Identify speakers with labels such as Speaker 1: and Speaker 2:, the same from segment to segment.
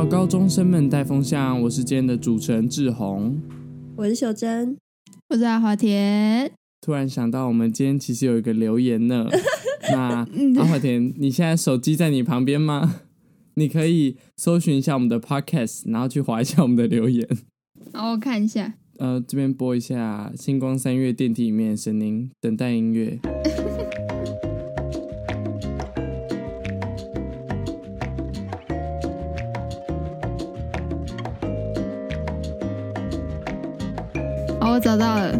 Speaker 1: 到高中生们带风向，我是今天的主持人志宏，
Speaker 2: 我是秀珍，
Speaker 3: 我是阿华田。
Speaker 1: 突然想到，我们今天其实有一个留言呢。那阿华田，你现在手机在你旁边吗？你可以搜寻一下我们的 podcast，然后去划一下我们的留言。
Speaker 3: 好，我看一下。
Speaker 1: 呃，这边播一下《星光三月》电梯里面的声音，等待音
Speaker 3: 乐。我找到了。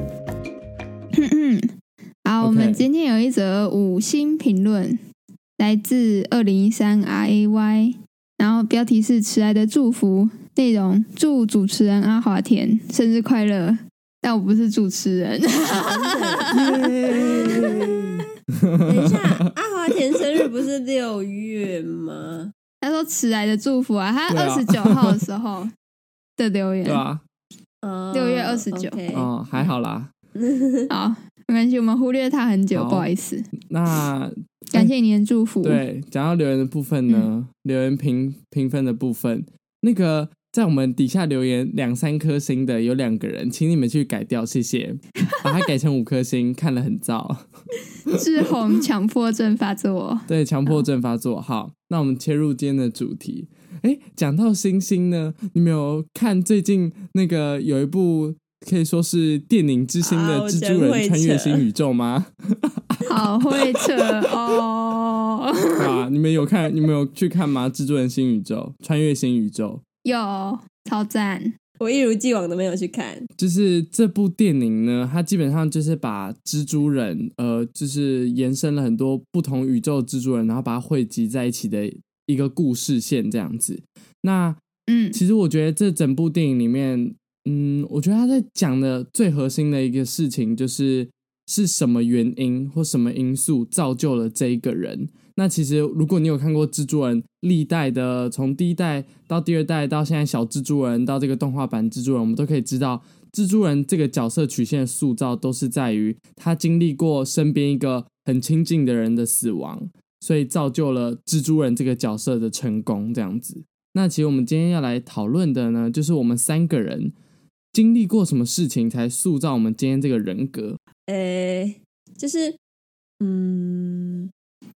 Speaker 3: 好，我们今天有一则五星评论，来自二零一三 R A Y。然后标题是迟来的祝福，内容祝主持人阿华田生日快乐，但我不是主持人。
Speaker 2: 等一下，阿华田生日不是六月吗？
Speaker 3: 他说迟来的祝福啊，他二十九号的时候的留言，
Speaker 1: 对啊，
Speaker 3: 六月二十九，
Speaker 1: 哦，还好啦，
Speaker 3: 好，没关系，我们忽略他很久，不好意思。
Speaker 1: 那。
Speaker 3: 感谢您的祝福。
Speaker 1: 对，讲到留言的部分呢，嗯、留言评评分的部分，那个在我们底下留言两三颗星的有两个人，请你们去改掉，谢谢，把它改成五颗星，看了很燥。
Speaker 3: 志宏强迫症发作，
Speaker 1: 对，强迫症发作。好，那我们切入今天的主题。哎，讲到星星呢，你们有看最近那个有一部可以说是电影之星的蜘蛛人穿越新宇宙吗？
Speaker 3: 好会扯哦！
Speaker 1: 啊，你们有看？你们有去看吗？蜘蛛人新宇宙，穿越新宇宙，
Speaker 3: 有超赞！
Speaker 2: 我一如既往的没有去看。
Speaker 1: 就是这部电影呢，它基本上就是把蜘蛛人，呃，就是延伸了很多不同宇宙蜘蛛人，然后把它汇集在一起的一个故事线这样子。那，嗯，其实我觉得这整部电影里面，嗯，我觉得他在讲的最核心的一个事情就是。是什么原因或什么因素造就了这一个人？那其实，如果你有看过蜘蛛人历代的，从第一代到第二代到现在小蜘蛛人到这个动画版蜘蛛人，我们都可以知道，蜘蛛人这个角色曲线塑造都是在于他经历过身边一个很亲近的人的死亡，所以造就了蜘蛛人这个角色的成功。这样子。那其实我们今天要来讨论的呢，就是我们三个人经历过什么事情才塑造我们今天这个人格。
Speaker 2: 呃，就是，嗯，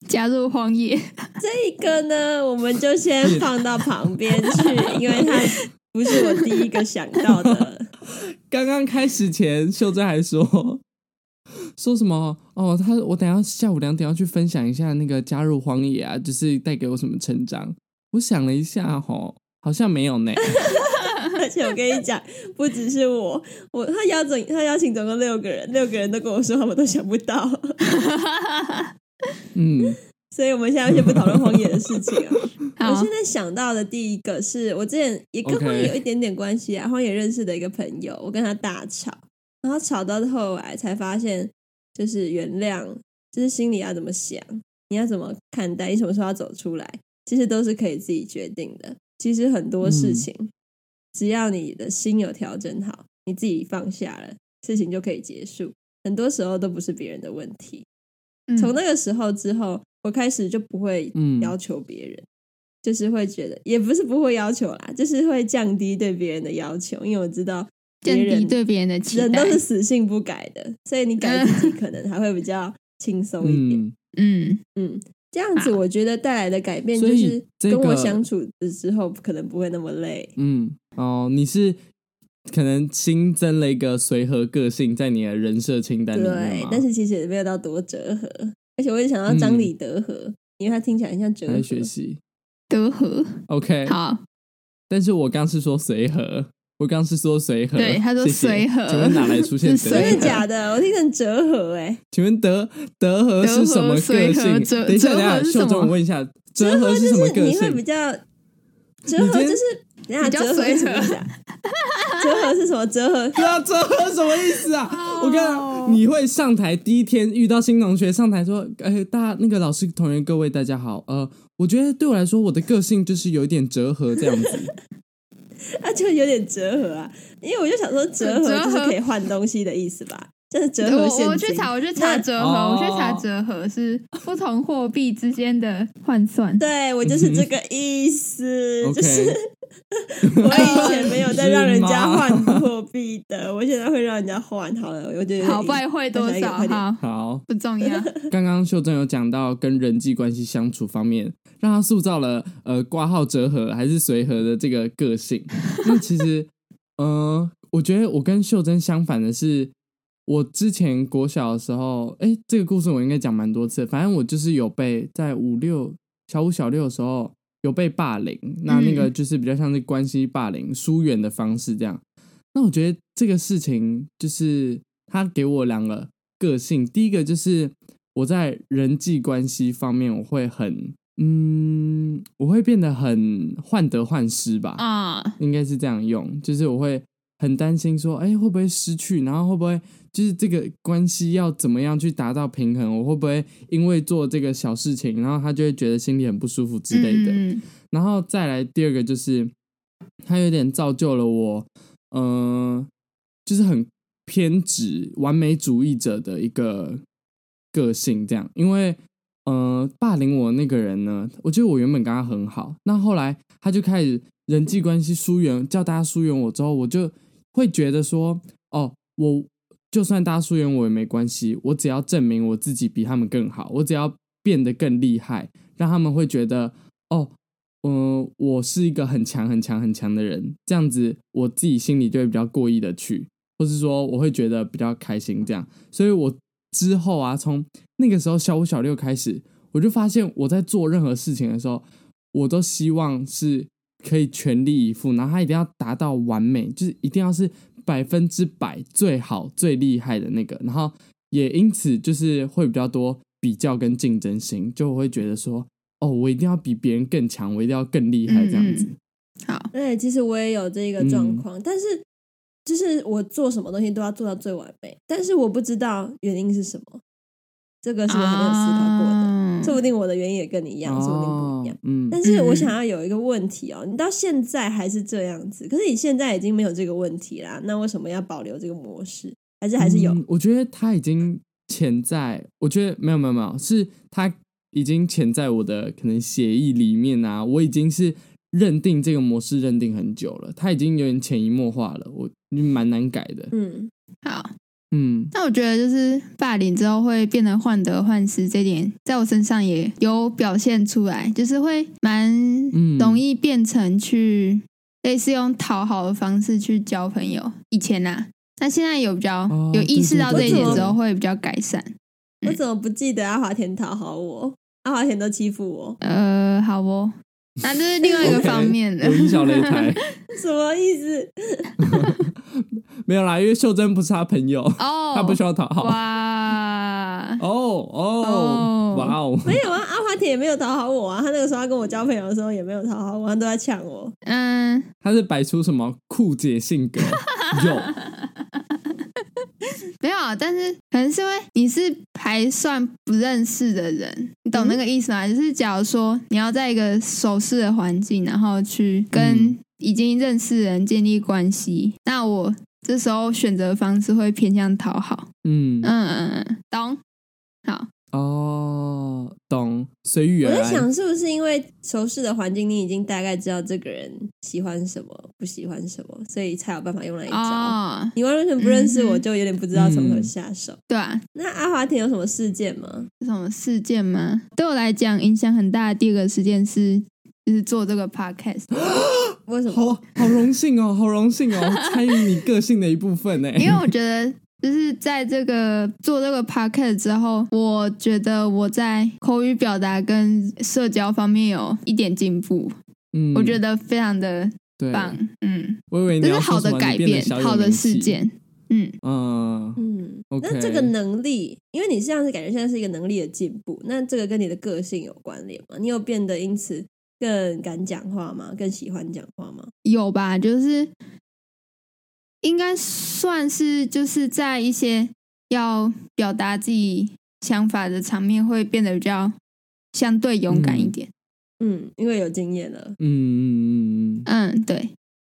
Speaker 3: 加入荒野
Speaker 2: 这个呢，我们就先放到旁边去，因为它不是我第一个想到的。
Speaker 1: 刚刚开始前，秀珍还说说什么？哦，他我等下下午两点要去分享一下那个加入荒野啊，就是带给我什么成长？我想了一下，吼，好像没有呢。
Speaker 2: 而且我跟你讲，不只是我，我他邀总他邀请总共六个人，六个人都跟我说他们都想不到。
Speaker 1: 嗯，
Speaker 2: 所以我们现在先不讨论荒野的事情啊。我现在想到的第一个是我之前也跟荒野有一点点关系啊。荒野认识的一个朋友，我跟他大吵，然后吵到后来才发现，就是原谅，就是心里要怎么想，你要怎么看待，你什么时候要走出来，其实都是可以自己决定的。其实很多事情。嗯只要你的心有调整好，你自己放下了，事情就可以结束。很多时候都不是别人的问题。嗯、从那个时候之后，我开始就不会要求别人，嗯、就是会觉得，也不是不会要求啦，就是会降低对别人的要求，因为我知道别人
Speaker 3: 降低对别人的期待，
Speaker 2: 人都是死性不改的，所以你改自己 可能还会比较轻松一点。
Speaker 3: 嗯嗯。
Speaker 2: 嗯这样子，我觉得带来的改变就是跟我相处的时候，可能不会那么累。
Speaker 1: 嗯，哦，你是可能新增了一个随和个性在你的人设清单里面。
Speaker 2: 对，但是其实也没有到多折和，而且我也想要张李德和，嗯、因为他听起来很像哲和。
Speaker 1: 学习
Speaker 3: 德和
Speaker 1: ，OK，
Speaker 3: 好。
Speaker 1: 但是我刚是说随和。我刚是说随和，
Speaker 3: 对，他说随和，
Speaker 1: 请问哪来出现？
Speaker 2: 真的假的？我听成折合哎，
Speaker 1: 请问德德和是什么个性？等一下，等一下，秀中，我问一下，折合是什么个性？
Speaker 2: 你会比较折合就是等下折合什么意思啊？哲和是什么？折合
Speaker 1: 对啊，折合什么意思啊？我跟你会上台第一天遇到新同学上台说：“哎，大家那个老师同学各位大家好，呃，我觉得对我来说，我的个性就是有一点折合这样子。”
Speaker 2: 那 就有点折合啊，因为我就想说折合就是可以换东西的意思吧，就是折合我。
Speaker 3: 我去查，我去查折合，我去查折合是不同货币之间的换算。
Speaker 2: 对，我就是这个意思，就是 我以前没有在让人家换货币的，我现在会让人家换。好了，我觉得
Speaker 3: 好，拜会多少？好，
Speaker 1: 好，
Speaker 3: 不重要。
Speaker 1: 刚刚秀珍有讲到跟人际关系相处方面，让他塑造了呃挂号折合还是随和的这个个性。那其实，呃，我觉得我跟秀珍相反的是。我之前国小的时候，哎，这个故事我应该讲蛮多次。反正我就是有被在五六小五小六的时候有被霸凌，那那个就是比较像是关系霸凌、疏远的方式这样。那我觉得这个事情就是他给我两个个性，第一个就是我在人际关系方面我会很，嗯，我会变得很患得患失吧，啊，应该是这样用，就是我会很担心说，哎，会不会失去，然后会不会。就是这个关系要怎么样去达到平衡？我会不会因为做这个小事情，然后他就会觉得心里很不舒服之类的？嗯、然后再来第二个就是，他有点造就了我，嗯、呃，就是很偏执、完美主义者的一个个性。这样，因为，呃，霸凌我那个人呢，我觉得我原本跟他很好，那后来他就开始人际关系疏远，叫大家疏远我之后，我就会觉得说，哦，我。就算大家疏远我也没关系，我只要证明我自己比他们更好，我只要变得更厉害，让他们会觉得哦，嗯、我是一个很强、很强、很强的人，这样子我自己心里就会比较过意的去，或是说我会觉得比较开心这样。所以我之后啊，从那个时候小五、小六开始，我就发现我在做任何事情的时候，我都希望是可以全力以赴，然后他一定要达到完美，就是一定要是。百分之百最好最厉害的那个，然后也因此就是会比较多比较跟竞争心，就会觉得说，哦，我一定要比别人更强，我一定要更厉害这样子。
Speaker 3: 嗯、好，
Speaker 2: 对，其实我也有这个状况，嗯、但是就是我做什么东西都要做到最完美，但是我不知道原因是什么，这个是我还没有思考过的，啊、说不定我的原因也跟你一样，说不定不一样。嗯，但是我想要有一个问题哦，你到现在还是这样子，可是你现在已经没有这个问题啦，那为什么要保留这个模式？还是还是有？
Speaker 1: 嗯、我觉得他已经潜在，我觉得没有没有没有，是他已经潜在我的可能协议里面啊，我已经是认定这个模式认定很久了，他已经有点潜移默化了，我蛮难改的。
Speaker 3: 嗯，好。嗯，那我觉得就是霸凌之后会变得患得患失，这点在我身上也有表现出来，就是会蛮容易变成去类似用讨好的方式去交朋友。以前啊，那现在有比较有意识到这一点之后，会比较改善。
Speaker 2: 我怎么不记得阿华田讨好我？阿华田都欺负我。
Speaker 3: 呃，好哦。那这是另外一个 方面的，
Speaker 1: 以小擂台，
Speaker 2: 什么意思？
Speaker 1: 没有啦，因为秀珍不是他朋友，哦，他不需要讨好。
Speaker 3: 哇，
Speaker 1: 哦哦，哇哦，
Speaker 2: 没有啊，阿华田也没有讨好我啊，他那个时候他跟我交朋友的时候也没有讨好我，他都在呛我。
Speaker 3: 嗯，
Speaker 1: 他是摆出什么酷姐性格？有。
Speaker 3: 没有，但是可能是因为你是还算不认识的人，你懂那个意思吗？嗯、就是假如说你要在一个熟悉的环境，然后去跟已经认识人建立关系，嗯、那我这时候选择的方式会偏向讨好。嗯嗯嗯嗯，懂？好。
Speaker 1: 哦，懂，随遇而安。
Speaker 2: 我在想，是不是因为熟悉的环境，你已经大概知道这个人喜欢什么，不喜欢什么，所以才有办法用来一招。哦、你完全不认识我，就有点不知道从何下手。
Speaker 3: 嗯、对啊，
Speaker 2: 那阿华田有什么事件吗？
Speaker 3: 有什么事件吗？对我来讲，影响很大的第二个事件是，就是做这个 podcast。
Speaker 2: 为什么？
Speaker 1: 好好荣幸哦，好荣幸哦，参与你个性的一部分呢。
Speaker 3: 因为我觉得。就是在这个做这个 podcast 之后，我觉得我在口语表达跟社交方面有一点进步，嗯，我觉得非常的棒，嗯，
Speaker 1: 我以为这是好的改变，
Speaker 3: 好的事件，嗯
Speaker 1: 嗯
Speaker 2: 嗯，那这个能力，因为你这样子感觉现在是一个能力的进步，那这个跟你的个性有关联吗？你有变得因此更敢讲话吗？更喜欢讲话吗？
Speaker 3: 有吧，就是。应该算是就是在一些要表达自己想法的场面，会变得比较相对勇敢一点。
Speaker 2: 嗯，因为有经验了。
Speaker 1: 嗯嗯嗯
Speaker 3: 嗯嗯，对。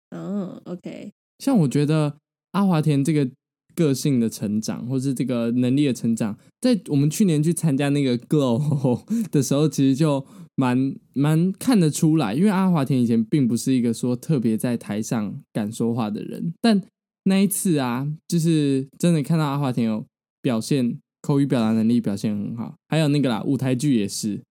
Speaker 2: 嗯，OK。
Speaker 1: 像我觉得阿华田这个个性的成长，或是这个能力的成长，在我们去年去参加那个 Glow 的时候，其实就蛮蛮看得出来。因为阿华田以前并不是一个说特别在台上敢说话的人，但那一次啊，就是真的看到阿华田有表现，口语表达能力表现很好，还有那个啦，舞台剧也是。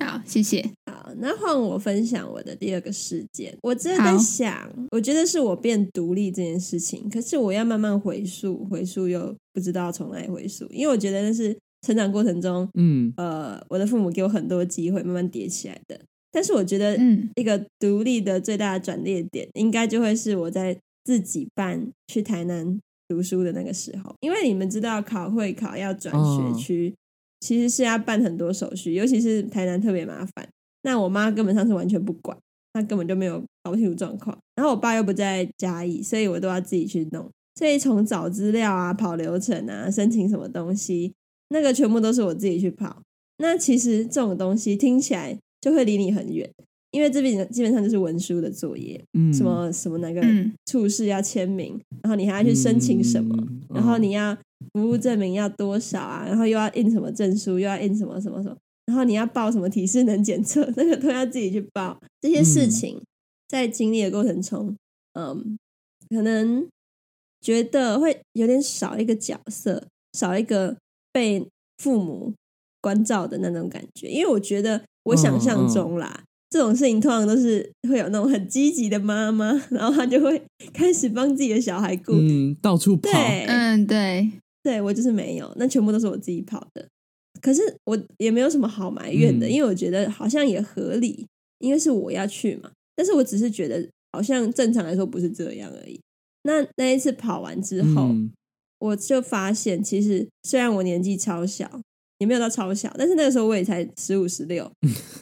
Speaker 3: 好，谢谢。
Speaker 2: 好，那换我分享我的第二个事件。我真的在想，我觉得是我变独立这件事情，可是我要慢慢回溯，回溯又不知道从哪里回溯，因为我觉得那是成长过程中，嗯，呃，我的父母给我很多机会，慢慢叠起来的。但是我觉得，嗯，一个独立的最大的转捩点，应该就会是我在自己办去台南读书的那个时候，因为你们知道，考会考要转学区。哦其实是要办很多手续，尤其是台南特别麻烦。那我妈根本上是完全不管，她根本就没有搞清楚状况。然后我爸又不在嘉义，所以我都要自己去弄。所以从找资料啊、跑流程啊、申请什么东西，那个全部都是我自己去跑。那其实这种东西听起来就会离你很远，因为这边基本上就是文书的作业，嗯，什么什么那个处事要签名，然后你还要去申请什么，嗯，然后你要。服务证明要多少啊？然后又要印什么证书，又要印什么什么什么，然后你要报什么体适能检测，那个都要自己去报。这些事情在经历的过程中，嗯，可能觉得会有点少一个角色，少一个被父母关照的那种感觉。因为我觉得我想象中啦，这种事情通常都是会有那种很积极的妈妈，然后她就会开始帮自己的小孩顾，
Speaker 1: 嗯，到处跑，
Speaker 3: 嗯，对。
Speaker 2: 对，我就是没有，那全部都是我自己跑的。可是我也没有什么好埋怨的，嗯、因为我觉得好像也合理，因为是我要去嘛。但是我只是觉得好像正常来说不是这样而已。那那一次跑完之后，嗯、我就发现，其实虽然我年纪超小，也没有到超小，但是那个时候我也才十五十六，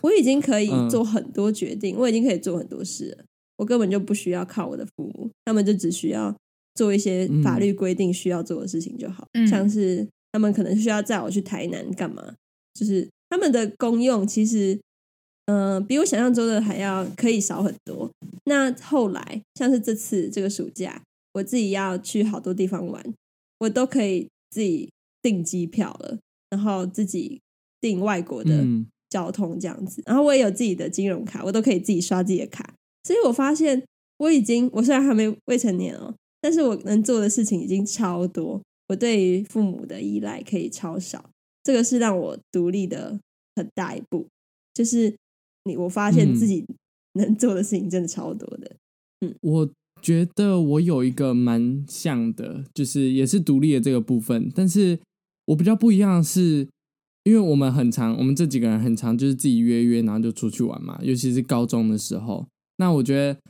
Speaker 2: 我已经可以做很多决定，嗯、我已经可以做很多事了。我根本就不需要靠我的父母，他们就只需要。做一些法律规定需要做的事情就好，嗯、像是他们可能需要载我去台南干嘛，就是他们的功用其实，嗯、呃，比我想象中的还要可以少很多。那后来像是这次这个暑假，我自己要去好多地方玩，我都可以自己订机票了，然后自己订外国的交通这样子，然后我也有自己的金融卡，我都可以自己刷自己的卡。所以我发现我已经，我虽然还没未成年哦。但是我能做的事情已经超多，我对于父母的依赖可以超少，这个是让我独立的很大一步。就是你，我发现自己能做的事情真的超多的。嗯，嗯，
Speaker 1: 我觉得我有一个蛮像的，就是也是独立的这个部分，但是我比较不一样是，因为我们很常，我们这几个人很常就是自己约约，然后就出去玩嘛，尤其是高中的时候。那我觉得。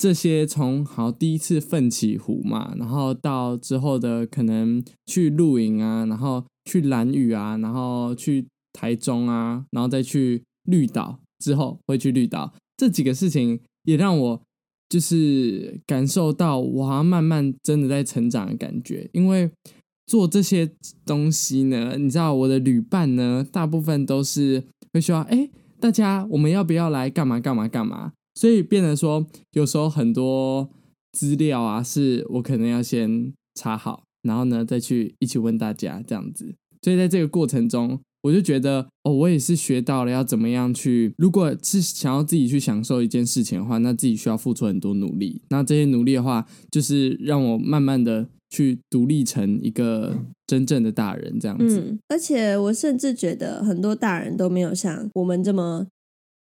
Speaker 1: 这些从好第一次奋起湖嘛，然后到之后的可能去露营啊，然后去蓝屿啊，然后去台中啊，然后再去绿岛之后会去绿岛，这几个事情也让我就是感受到我好像慢慢真的在成长的感觉。因为做这些东西呢，你知道我的旅伴呢，大部分都是会说：“哎，大家我们要不要来干嘛干嘛干嘛？”所以变成说，有时候很多资料啊，是我可能要先查好，然后呢再去一起问大家这样子。所以在这个过程中，我就觉得哦，我也是学到了要怎么样去。如果是想要自己去享受一件事情的话，那自己需要付出很多努力。那这些努力的话，就是让我慢慢的去独立成一个真正的大人这样子。
Speaker 2: 而且我甚至觉得很多大人都没有像我们这么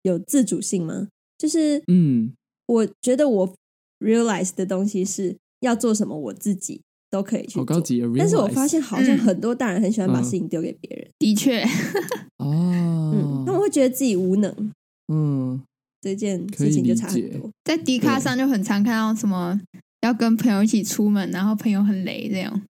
Speaker 2: 有自主性吗？就是，嗯，我觉得我 realize 的东西是要做什么，我自己都可以去做。但是我发现好像很多大人很喜欢把事情丢给别人。
Speaker 3: 嗯、的确，
Speaker 1: 哦，
Speaker 2: 嗯，他们会觉得自己无能。嗯，这件事情就差很多。
Speaker 3: 在迪卡上就很常看到什么要跟朋友一起出门，然后朋友很雷这样，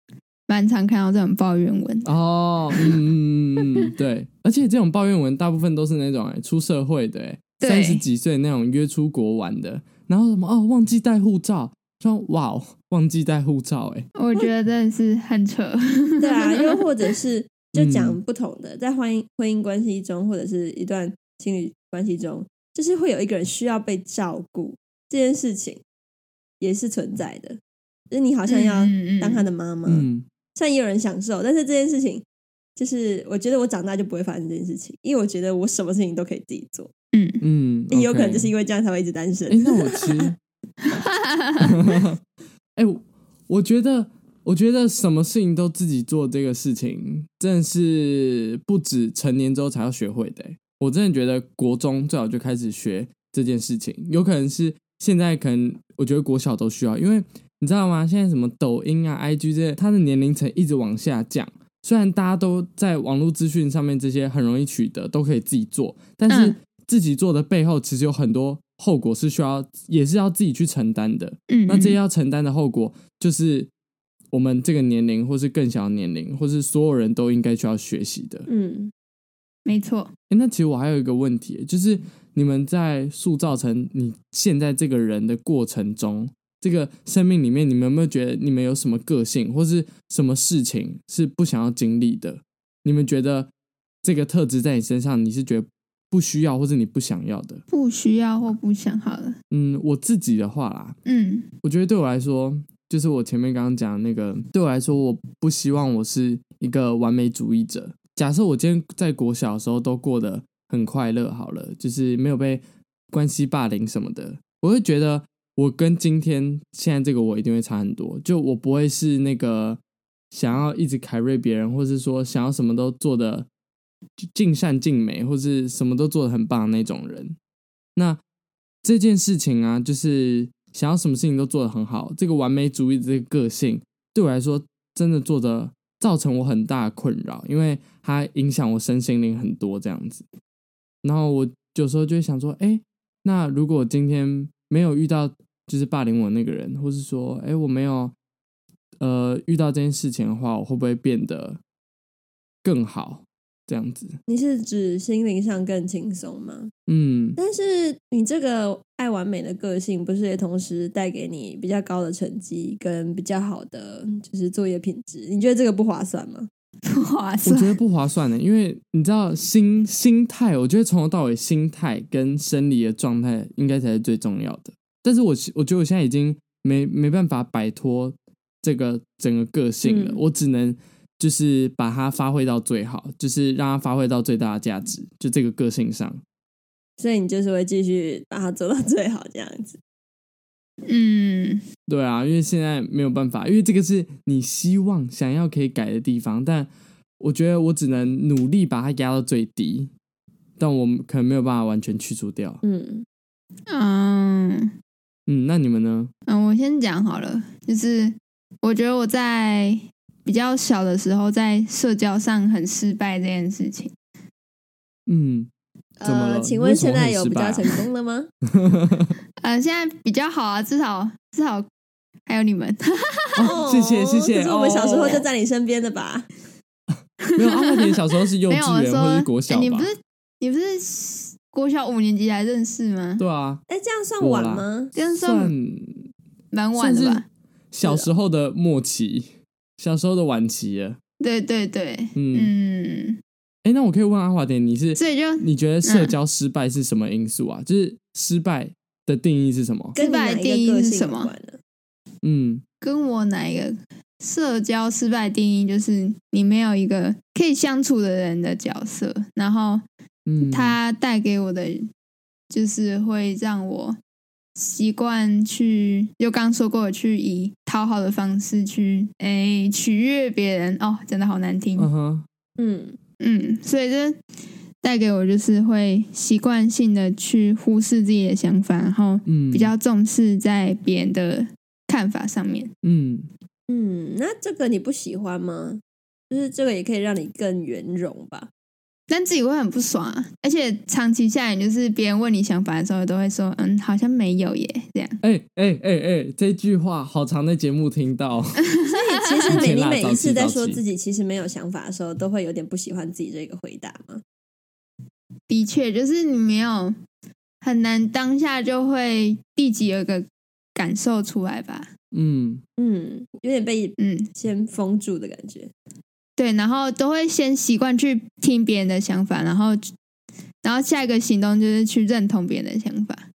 Speaker 3: 蛮常看到这种抱怨文。
Speaker 1: 哦，嗯嗯嗯嗯，对，而且这种抱怨文大部分都是那种哎出社会的哎。三十几岁那种约出国玩的，然后什么哦，忘记带护照，说哇哦，忘记带护照，哎，
Speaker 3: 我觉得真的是很扯。
Speaker 2: 对啊，又或者是就讲不同的，嗯、在婚姻婚姻关系中，或者是一段情侣关系中，就是会有一个人需要被照顾，这件事情也是存在的。就是你好像要当他的妈妈。嗯，虽然也有人享受，但是这件事情，就是我觉得我长大就不会发生这件事情，因为我觉得我什么事情都可以自己做。
Speaker 3: 嗯
Speaker 1: 嗯，
Speaker 2: 也有可能就是因为这样才会一直单身。
Speaker 1: 哎，那我其实，哎，我觉得。我觉得什么事情都自己做，这个事情真的是不止成年之后才要学会的。我真的觉得国中最好就开始学这件事情，有可能是现在可能我觉得国小都需要，因为你知道吗？现在什么抖音啊、IG 这些，它的年龄层一直往下降。虽然大家都在网络资讯上面这些很容易取得，都可以自己做，但是自己做的背后其实有很多后果是需要，也是要自己去承担的。
Speaker 3: 嗯，
Speaker 1: 那这些要承担的后果就是。我们这个年龄，或是更小的年龄，或是所有人都应该需要学习的。
Speaker 3: 嗯，没错。
Speaker 1: 哎，那其实我还有一个问题，就是你们在塑造成你现在这个人的过程中，这个生命里面，你们有没有觉得你们有什么个性，或是什么事情是不想要经历的？你们觉得这个特质在你身上，你是觉得不需要，或是你不想要的？
Speaker 3: 不需要或不想好了。
Speaker 1: 嗯，我自己的话啦，
Speaker 3: 嗯，
Speaker 1: 我觉得对我来说。就是我前面刚刚讲的那个，对我来说，我不希望我是一个完美主义者。假设我今天在国小的时候都过得很快乐，好了，就是没有被关系霸凌什么的，我会觉得我跟今天现在这个我一定会差很多。就我不会是那个想要一直凯瑞别人，或是说想要什么都做的尽善尽美，或是什么都做的很棒那种人。那这件事情啊，就是。想要什么事情都做得很好，这个完美主义的这个个性对我来说真的做的造成我很大的困扰，因为它影响我身心灵很多这样子。然后我有时候就会想说，哎，那如果今天没有遇到就是霸凌我那个人，或是说，哎，我没有呃遇到这件事情的话，我会不会变得更好？这样子，
Speaker 2: 你是指心灵上更轻松吗？
Speaker 1: 嗯，
Speaker 2: 但是你这个爱完美的个性，不是也同时带给你比较高的成绩跟比较好的就是作业品质？你觉得这个不划算吗？
Speaker 3: 不划算，
Speaker 1: 我觉得不划算的，因为你知道心心态，我觉得从头到尾心态跟生理的状态应该才是最重要的。但是我我觉得我现在已经没没办法摆脱这个整个个性了，嗯、我只能。就是把它发挥到最好，就是让它发挥到最大的价值，就这个个性上。
Speaker 2: 所以你就是会继续把它做到最好，这样子。
Speaker 3: 嗯，
Speaker 1: 对啊，因为现在没有办法，因为这个是你希望想要可以改的地方，但我觉得我只能努力把它压到最低，但我们可能没有办法完全去除掉。
Speaker 2: 嗯
Speaker 3: 嗯
Speaker 1: 嗯，那你们呢？
Speaker 3: 嗯，我先讲好了，就是我觉得我在。比较小的时候，在社交上很失败这件事情。
Speaker 1: 嗯，
Speaker 2: 呃，请问现在有比较成功了吗？
Speaker 3: 呃，现在比较好啊，至少至少还有你们。
Speaker 1: 哦、谢谢谢谢。
Speaker 2: 可是我们小时候就在你身边的吧？
Speaker 1: 哦、没有，阿华田小时候是幼稚园 或者国小吧？
Speaker 3: 你不是你不是国小五年级才认识吗？
Speaker 1: 对啊。
Speaker 2: 哎，这样算晚吗？
Speaker 3: 这样算蛮晚的吧？
Speaker 1: 小时候的末期。小时候的晚期了，
Speaker 3: 对对对，
Speaker 1: 嗯，哎、嗯，那我可以问阿华田，你是
Speaker 3: 所以就
Speaker 1: 你觉得社交失败是什么因素啊？嗯、就是失败的定义是什么？
Speaker 3: 失败的定义是什么？
Speaker 1: 嗯，
Speaker 3: 跟我哪一个社交失败定义就是你没有一个可以相处的人的角色，然后，嗯，他带给我的就是会让我。习惯去，就刚说过，去以讨好的方式去，哎，取悦别人哦，真的好难听。
Speaker 1: Uh huh.
Speaker 3: 嗯嗯，所以这带给我就是会习惯性的去忽视自己的想法，然后比较重视在别人的看法上面。
Speaker 1: 嗯
Speaker 2: 嗯，那这个你不喜欢吗？就是这个也可以让你更圆融吧。
Speaker 3: 但自己会很不爽啊，而且长期下来，就是别人问你想法的时候，都会说：“嗯，好像没有耶。”这样。
Speaker 1: 哎哎哎哎，这句话好常在节目听到。
Speaker 2: 所以其实每你每一次在说自己其实没有想法的时候，都会有点不喜欢自己这个回答吗？
Speaker 3: 的确，就是你没有很难当下就会立即有一个感受出来吧？
Speaker 1: 嗯
Speaker 2: 嗯，有点被嗯先封住的感觉。
Speaker 3: 对，然后都会先习惯去听别人的想法，然后，然后下一个行动就是去认同别人的想法。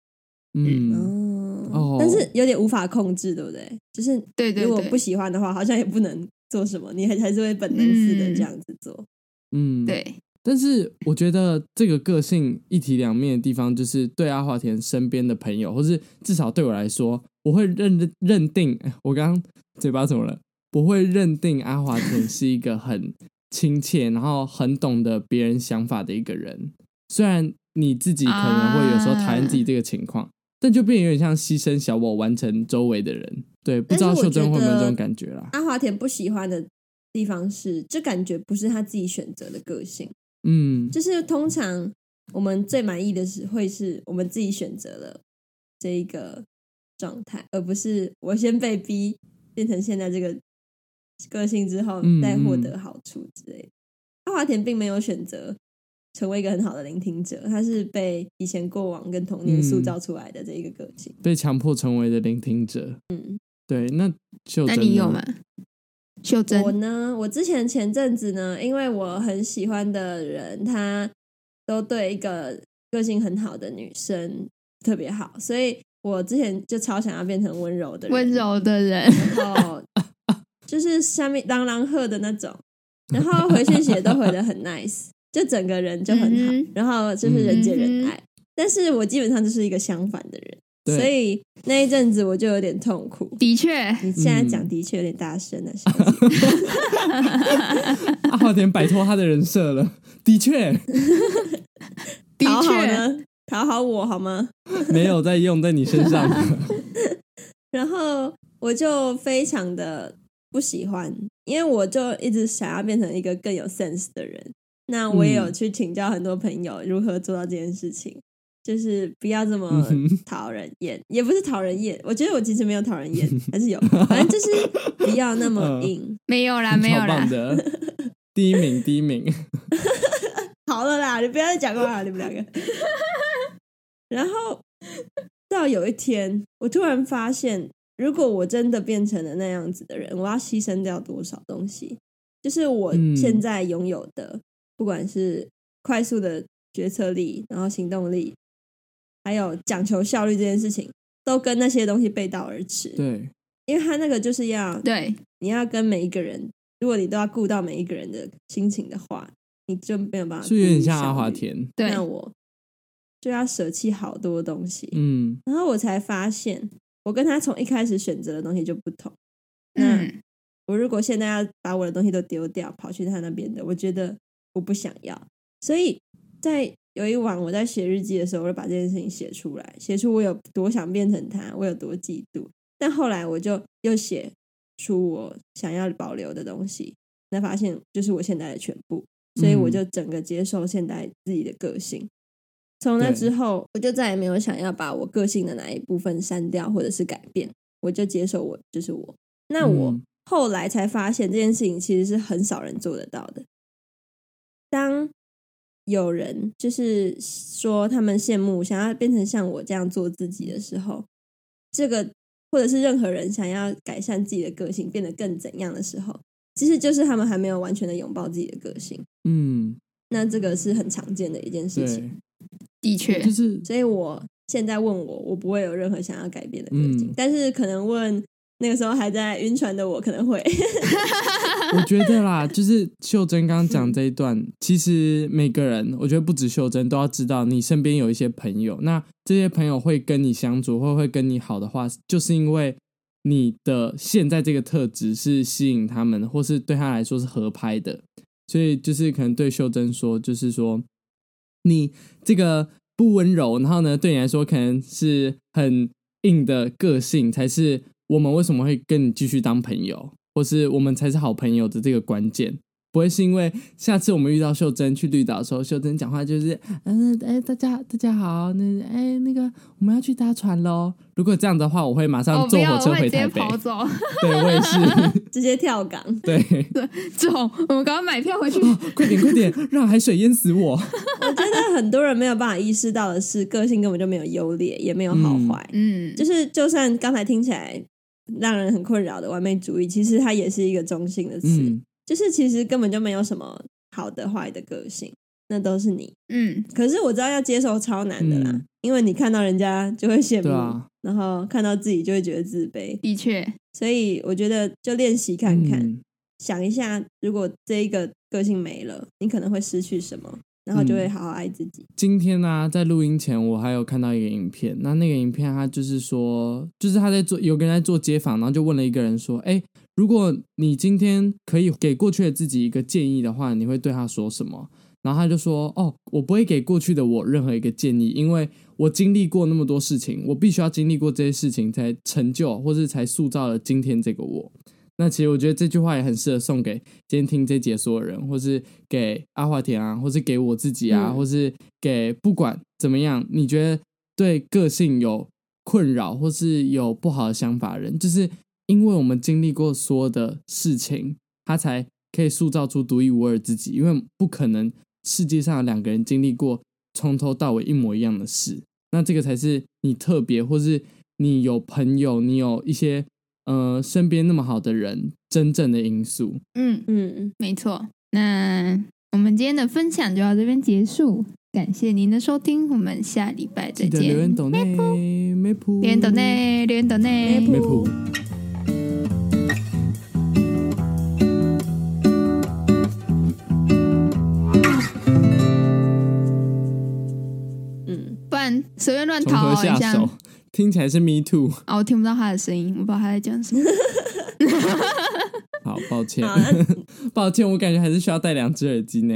Speaker 1: 嗯，
Speaker 2: 哦，哦，但是有点无法控制，对不对？就是
Speaker 3: 对对，
Speaker 2: 如果不喜欢的话，好像也不能做什么，你还还是会本能似的这样子做。
Speaker 1: 嗯，
Speaker 3: 对。
Speaker 1: 但是我觉得这个个性一体两面的地方，就是对阿华田身边的朋友，或是至少对我来说，我会认认定，我刚刚嘴巴怎么了？我会认定阿华田是一个很亲切，然后很懂得别人想法的一个人。虽然你自己可能会有时候讨厌自己这个情况，啊、但就变有点像牺牲小我完成周围的人。对，不知道秀珍会不会有这种感觉啦？
Speaker 2: 阿华田不喜欢的地方是，这感觉不是他自己选择的个性。
Speaker 1: 嗯，
Speaker 2: 就是通常我们最满意的是会是我们自己选择了这一个状态，而不是我先被逼变成现在这个个性之后再获得好处之类的。阿华田并没有选择成为一个很好的聆听者，他是被以前过往跟童年塑造出来的这一个个性，
Speaker 1: 被强迫成为的聆听者。
Speaker 2: 嗯，
Speaker 1: 对。那秀珍，
Speaker 3: 那你有吗？秀珍，
Speaker 2: 我呢？我之前前阵子呢，因为我很喜欢的人，他都对一个个性很好的女生特别好，所以我之前就超想要变成温柔的人，
Speaker 3: 温柔的人，
Speaker 2: 然后就是下面朗朗喝的那种，然后回去写都回的很 nice，就整个人就很好，嗯、然后就是人见人爱。嗯、但是我基本上就是一个相反的人。所以那一阵子我就有点痛苦。
Speaker 3: 的确，
Speaker 2: 你现在讲的确有点大声了。
Speaker 1: 阿华田摆脱他的人设了。的确，
Speaker 2: 的确呢？讨好我好吗？
Speaker 1: 没有在用在你身上。
Speaker 2: 然后我就非常的不喜欢，因为我就一直想要变成一个更有 sense 的人。那我也有去请教很多朋友如何做到这件事情。就是不要这么讨人厌，嗯、也不是讨人厌。我觉得我其实没有讨人厌，还是有，反正就是不要那么硬。
Speaker 3: 呃、没有啦，没有啦。
Speaker 1: 第一名，第一名。
Speaker 2: 好了啦，你不要再讲话了，你们两个。然后到有一天，我突然发现，如果我真的变成了那样子的人，我要牺牲掉多少东西？就是我现在拥有的，嗯、不管是快速的决策力，然后行动力。还有讲求效率这件事情，都跟那些东西背道而驰。
Speaker 1: 对，
Speaker 2: 因为他那个就是要
Speaker 3: 对，
Speaker 2: 你要跟每一个人，如果你都要顾到每一个人的心情的话，你就没有办法。
Speaker 1: 是有点像阿华田，
Speaker 3: 对，
Speaker 2: 那我就要舍弃好多东西。
Speaker 1: 嗯，
Speaker 2: 然后我才发现，我跟他从一开始选择的东西就不同。那我如果现在要把我的东西都丢掉，跑去他那边的，我觉得我不想要。所以在有一晚，我在写日记的时候，我就把这件事情写出来，写出我有多想变成他，我有多嫉妒。但后来我就又写出我想要保留的东西，那发现就是我现在的全部，所以我就整个接受现在自己的个性。从那之后，我就再也没有想要把我个性的哪一部分删掉或者是改变，我就接受我就是我。那我后来才发现，这件事情其实是很少人做得到的。当有人就是说，他们羡慕想要变成像我这样做自己的时候，这个或者是任何人想要改善自己的个性，变得更怎样的时候，其实就是他们还没有完全的拥抱自己的个性。
Speaker 1: 嗯，
Speaker 2: 那这个是很常见的一件事情。
Speaker 3: 的确，
Speaker 1: 就是。
Speaker 2: 所以我现在问我，我不会有任何想要改变的个性，嗯、但是可能问。那个时候还在晕船的我可能会，
Speaker 1: 我觉得啦，就是秀珍刚刚讲这一段，其实每个人，我觉得不止秀珍都要知道，你身边有一些朋友，那这些朋友会跟你相处，或会跟你好的话，就是因为你的现在这个特质是吸引他们，或是对他来说是合拍的，所以就是可能对秀珍说，就是说你这个不温柔，然后呢，对你来说可能是很硬的个性才是。我们为什么会跟你继续当朋友，或是我们才是好朋友的这个关键？不会是因为下次我们遇到秀珍去绿岛的时候，秀珍讲话就是嗯，哎，大家大家好，那哎那个我们要去搭船喽。如果这样的话，我会马上坐火车回台北。
Speaker 3: 跑走，
Speaker 1: 对，我也是
Speaker 2: 直接跳港。
Speaker 1: 对
Speaker 3: 对，走，我们赶快买票回去。
Speaker 1: 哦，快点快点，让海水淹死我！
Speaker 2: 我觉得很多人没有办法意识到的是，个性根本就没有优劣，也没有好坏。
Speaker 3: 嗯，
Speaker 2: 就是就算刚才听起来。让人很困扰的完美主义，其实它也是一个中性的词，嗯、就是其实根本就没有什么好的坏的个性。那都是你。
Speaker 3: 嗯，
Speaker 2: 可是我知道要接受超难的啦，嗯、因为你看到人家就会羡慕，
Speaker 1: 啊、
Speaker 2: 然后看到自己就会觉得自卑。
Speaker 3: 的确，
Speaker 2: 所以我觉得就练习看看，
Speaker 1: 嗯、
Speaker 2: 想一下，如果这一个个性没了，你可能会失去什么。然后就会好好爱自己。
Speaker 1: 今天呢、啊，在录音前，我还有看到一个影片。那那个影片，他就是说，就是他在做，有个人在做街访，然后就问了一个人说：“哎，如果你今天可以给过去的自己一个建议的话，你会对他说什么？”然后他就说：“哦，我不会给过去的我任何一个建议，因为我经历过那么多事情，我必须要经历过这些事情，才成就，或是才塑造了今天这个我。”那其实我觉得这句话也很适合送给今天听这节所有人，或是给阿华田啊，或是给我自己啊，嗯、或是给不管怎么样，你觉得对个性有困扰或是有不好的想法的人，就是因为我们经历过所有的事情，他才可以塑造出独一无二自己。因为不可能世界上有两个人经历过从头到尾一模一样的事，那这个才是你特别，或是你有朋友，你有一些。呃，身边那么好的人，真正的因素。
Speaker 3: 嗯嗯，没错。那我们今天的分享就到这边结束，感谢您的收听，我们下礼拜再见。
Speaker 1: 留言抖内，梅普，
Speaker 3: 留言抖内，留言抖内，
Speaker 1: 梅普。
Speaker 3: 随便乱逃一下。
Speaker 1: 听起来是 me too
Speaker 3: 啊，我听不到他的声音，我不知道他在讲什么。
Speaker 1: 好，抱歉，抱歉，我感觉还是需要戴两只耳机呢。